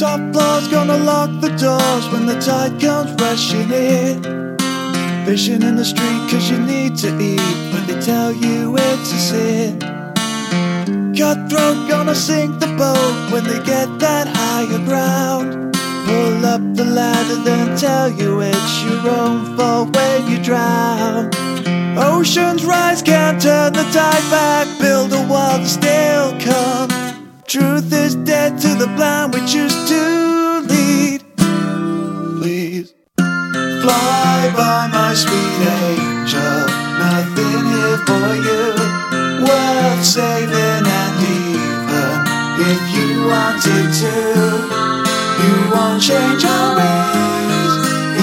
Top floor's gonna lock the doors when the tide comes rushing in. Fishing in the street cause you need to eat, but they tell you it's a sin. Cutthroat gonna sink the boat when they get that higher ground. Pull up the ladder, then tell you it's your own fault when you drown. Oceans rise, can't turn the tide back. Build a wall to still come. Truth is dead to the blind, we choose to lead. Please fly by my sweet angel. Nothing here for you. Worth saving, and even if you wanted to, you won't change our ways.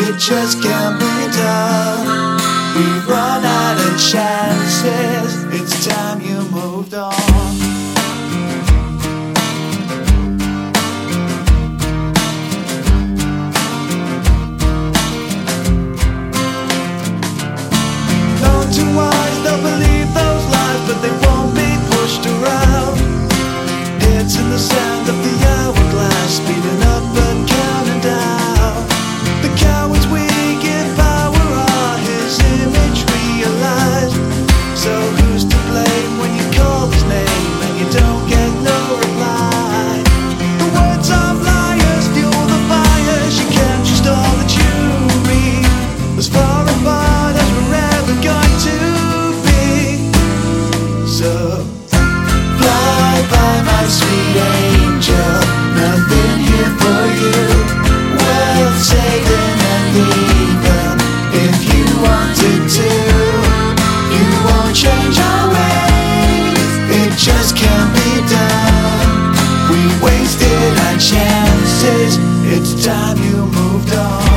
It just can't be done. We've run out of chances. The sound our chances. It's time you moved on.